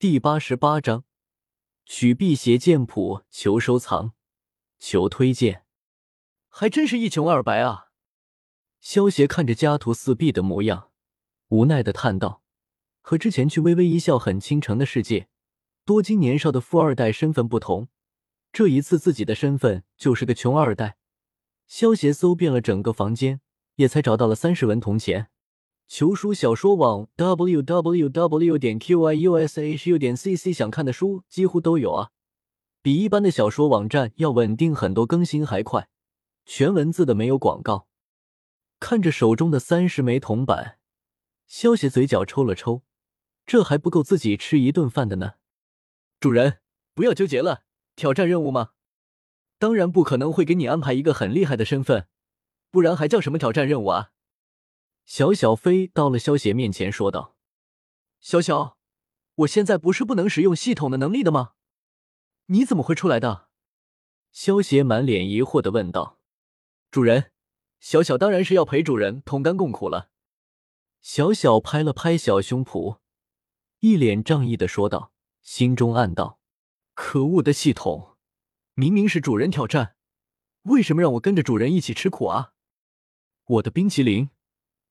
第八十八章，取辟邪剑谱，求收藏，求推荐。还真是一穷二白啊！萧协看着家徒四壁的模样，无奈的叹道：“和之前去微微一笑很倾城的世界，多金年少的富二代身份不同，这一次自己的身份就是个穷二代。”萧协搜遍了整个房间，也才找到了三十文铜钱。求书小说网 w w w 点 q i u s h u 点 c c 想看的书几乎都有啊，比一般的小说网站要稳定很多，更新还快，全文字的没有广告。看着手中的三十枚铜板，萧协嘴角抽了抽，这还不够自己吃一顿饭的呢。主人，不要纠结了，挑战任务吗？当然不可能会给你安排一个很厉害的身份，不然还叫什么挑战任务啊？小小飞到了萧邪面前，说道：“小小，我现在不是不能使用系统的能力的吗？你怎么会出来的？”萧邪满脸疑惑的问道：“主人，小小当然是要陪主人同甘共苦了。”小小拍了拍小胸脯，一脸仗义的说道，心中暗道：“可恶的系统，明明是主人挑战，为什么让我跟着主人一起吃苦啊？我的冰淇淋。”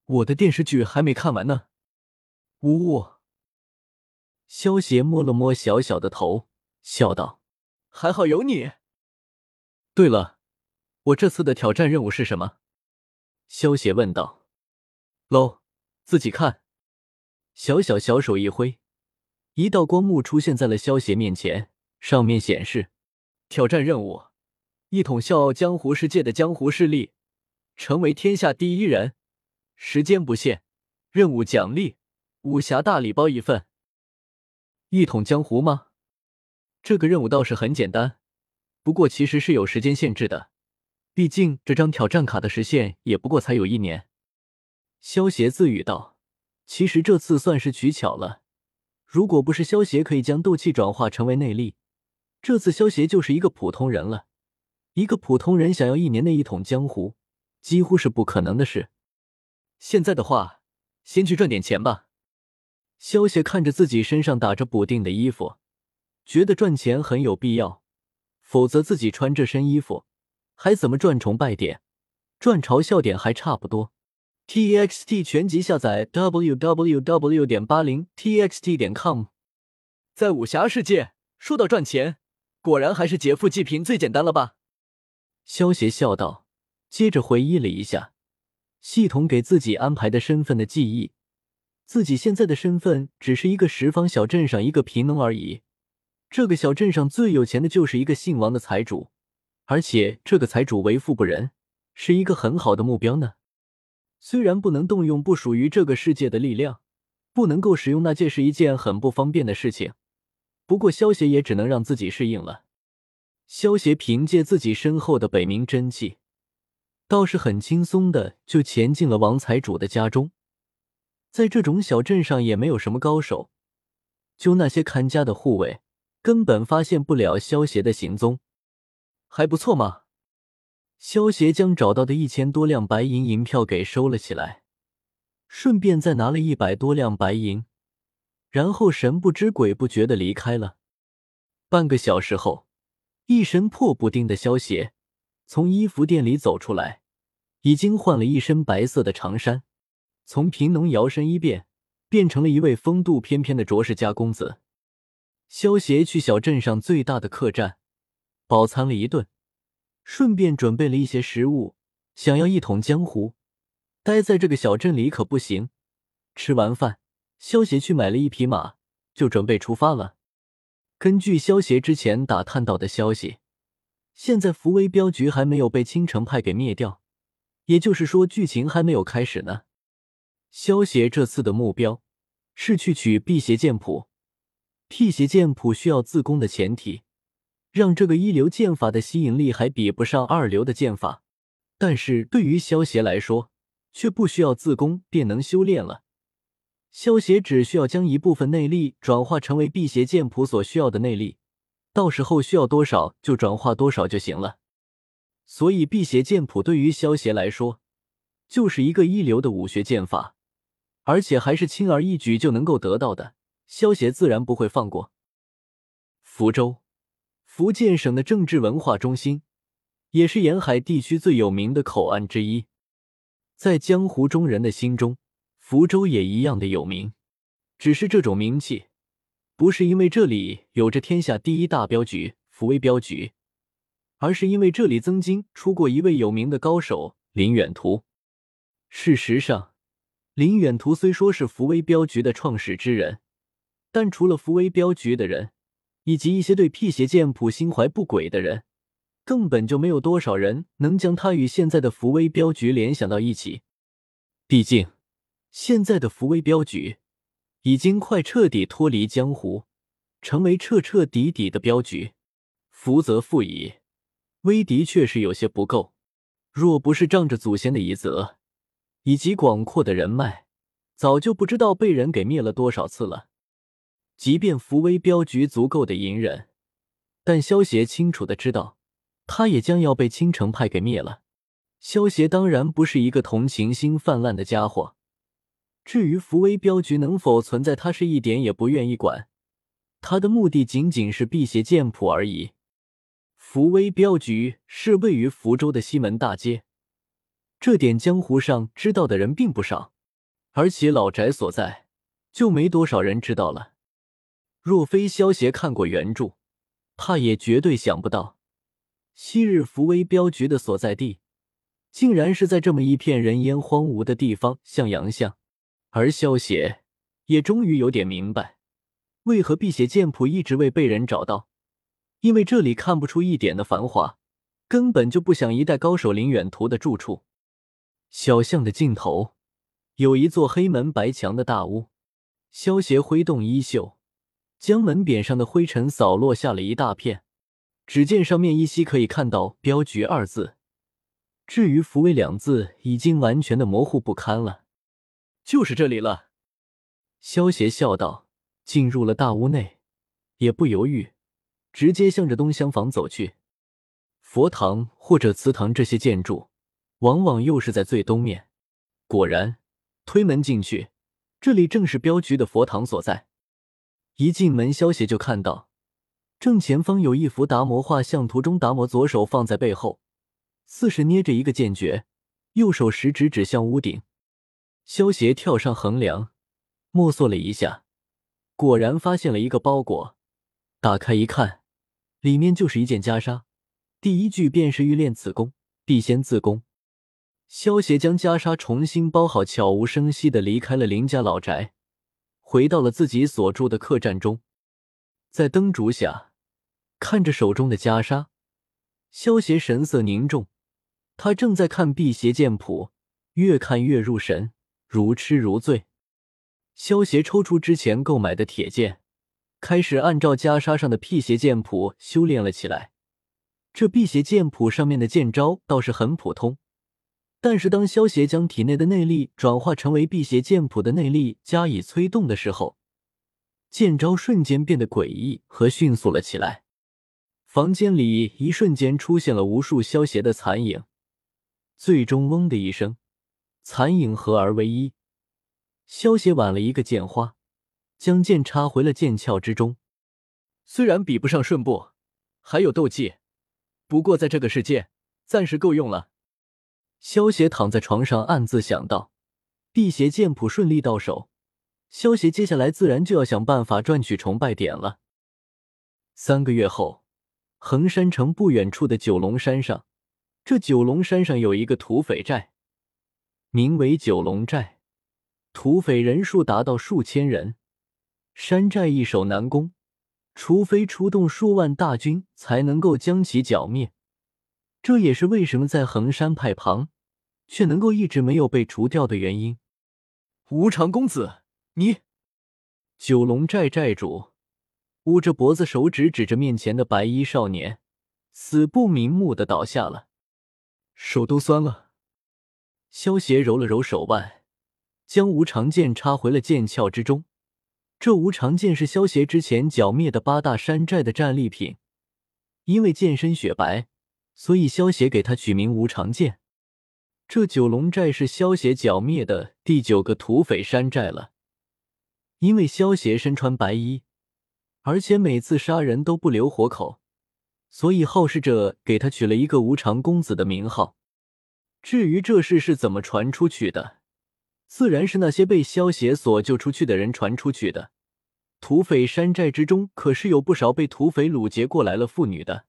我的电视剧还没看完呢，呜呜。萧邪摸了摸小小的头，笑道：“还好有你。”对了，我这次的挑战任务是什么？萧邪问道。喽，自己看。小小小手一挥，一道光幕出现在了萧邪面前，上面显示：挑战任务，一统笑傲江湖世界的江湖势力，成为天下第一人。时间不限，任务奖励武侠大礼包一份。一统江湖吗？这个任务倒是很简单，不过其实是有时间限制的，毕竟这张挑战卡的时限也不过才有一年。萧协自语道：“其实这次算是取巧了，如果不是萧协可以将斗气转化成为内力，这次萧协就是一个普通人了。一个普通人想要一年内一统江湖，几乎是不可能的事。”现在的话，先去赚点钱吧。萧邪看着自己身上打着补丁的衣服，觉得赚钱很有必要，否则自己穿这身衣服还怎么赚崇拜点、赚嘲笑点还差不多。T X T 全集下载 w w w 点八零 t x t 点 com。在武侠世界，说到赚钱，果然还是劫富济贫最简单了吧？萧邪笑道，接着回忆了一下。系统给自己安排的身份的记忆，自己现在的身份只是一个十方小镇上一个贫农而已。这个小镇上最有钱的就是一个姓王的财主，而且这个财主为富不仁，是一个很好的目标呢。虽然不能动用不属于这个世界的力量，不能够使用那戒是一件很不方便的事情。不过萧协也只能让自己适应了。萧协凭借自己身后的北冥真气。倒是很轻松的就潜进了王财主的家中，在这种小镇上也没有什么高手，就那些看家的护卫根本发现不了萧协的行踪，还不错嘛。萧协将找到的一千多辆白银银票给收了起来，顺便再拿了一百多辆白银，然后神不知鬼不觉的离开了。半个小时后，一身破布丁的萧协。从衣服店里走出来，已经换了一身白色的长衫，从贫农摇身一变，变成了一位风度翩翩的卓氏家公子。萧协去小镇上最大的客栈，饱餐了一顿，顺便准备了一些食物，想要一统江湖，待在这个小镇里可不行。吃完饭，萧协去买了一匹马，就准备出发了。根据萧协之前打探到的消息。现在福威镖局还没有被青城派给灭掉，也就是说剧情还没有开始呢。萧协这次的目标是去取辟邪剑谱，辟邪剑谱需要自宫的前提，让这个一流剑法的吸引力还比不上二流的剑法，但是对于萧协来说，却不需要自宫便能修炼了。萧协只需要将一部分内力转化成为辟邪剑谱所需要的内力。到时候需要多少就转化多少就行了，所以辟邪剑谱对于萧协来说就是一个一流的武学剑法，而且还是轻而易举就能够得到的，萧协自然不会放过。福州，福建省的政治文化中心，也是沿海地区最有名的口岸之一。在江湖中人的心中，福州也一样的有名。只是这种名气，不是因为这里有着天下第一大镖局福威镖局，而是因为这里曾经出过一位有名的高手林远图。事实上，林远图虽说是福威镖局的创始之人，但除了福威镖局的人。以及一些对辟邪剑谱心怀不轨的人，根本就没有多少人能将他与现在的福威镖局联想到一起。毕竟，现在的福威镖局已经快彻底脱离江湖，成为彻彻底底的镖局。福泽富矣，威的确是有些不够。若不是仗着祖先的遗泽以及广阔的人脉，早就不知道被人给灭了多少次了。即便福威镖局足够的隐忍，但萧协清楚的知道，他也将要被青城派给灭了。萧协当然不是一个同情心泛滥的家伙，至于福威镖局能否存在，他是一点也不愿意管。他的目的仅仅是辟邪剑谱而已。福威镖局是位于福州的西门大街，这点江湖上知道的人并不少，而且老宅所在，就没多少人知道了。若非萧协看过原著，他也绝对想不到，昔日福威镖局的所在地，竟然是在这么一片人烟荒芜的地方——向阳巷。而萧协也终于有点明白，为何辟邪剑谱一直未被人找到，因为这里看不出一点的繁华，根本就不像一代高手林远图的住处。小巷的尽头，有一座黑门白墙的大屋。萧协挥动衣袖。将门匾上的灰尘扫落下了一大片，只见上面依稀可以看到“镖局”二字，至于“福威”两字，已经完全的模糊不堪了。就是这里了，萧协笑道，进入了大屋内，也不犹豫，直接向着东厢房走去。佛堂或者祠堂这些建筑，往往又是在最东面。果然，推门进去，这里正是镖局的佛堂所在。一进门，萧协就看到正前方有一幅达摩画像，图中达摩左手放在背后，似是捏着一个剑诀，右手食指指向屋顶。萧协跳上横梁，摸索了一下，果然发现了一个包裹。打开一看，里面就是一件袈裟，第一句便是“欲练此功，必先自宫”。萧协将袈裟重新包好，悄无声息的离开了林家老宅。回到了自己所住的客栈中，在灯烛下看着手中的袈裟，萧协神色凝重。他正在看辟邪剑谱，越看越入神，如痴如醉。萧协抽出之前购买的铁剑，开始按照袈裟上的辟邪剑谱修炼了起来。这辟邪剑谱上面的剑招倒是很普通。但是，当萧协将体内的内力转化成为辟邪剑谱的内力加以催动的时候，剑招瞬间变得诡异和迅速了起来。房间里一瞬间出现了无数萧协的残影，最终“嗡”的一声，残影合而为一。萧协挽了一个剑花，将剑插回了剑鞘之中。虽然比不上顺步，还有斗技，不过在这个世界，暂时够用了。萧协躺在床上，暗自想到：辟邪剑谱顺利到手，萧协接下来自然就要想办法赚取崇拜点了。三个月后，衡山城不远处的九龙山上，这九龙山上有一个土匪寨，名为九龙寨，土匪人数达到数千人。山寨易守难攻，除非出动数万大军，才能够将其剿灭。这也是为什么在衡山派旁，却能够一直没有被除掉的原因。无常公子，你九龙寨寨主捂着脖子，手指指着面前的白衣少年，死不瞑目的倒下了，手都酸了。萧协揉了揉手腕，将无常剑插回了剑鞘之中。这无常剑是萧协之前剿灭的八大山寨的战利品，因为剑身雪白。所以，萧协给他取名无常剑。这九龙寨是萧协剿灭的第九个土匪山寨了。因为萧协身穿白衣，而且每次杀人都不留活口，所以好事者给他取了一个无常公子的名号。至于这事是怎么传出去的，自然是那些被萧协所救出去的人传出去的。土匪山寨之中可是有不少被土匪掳劫过来了妇女的。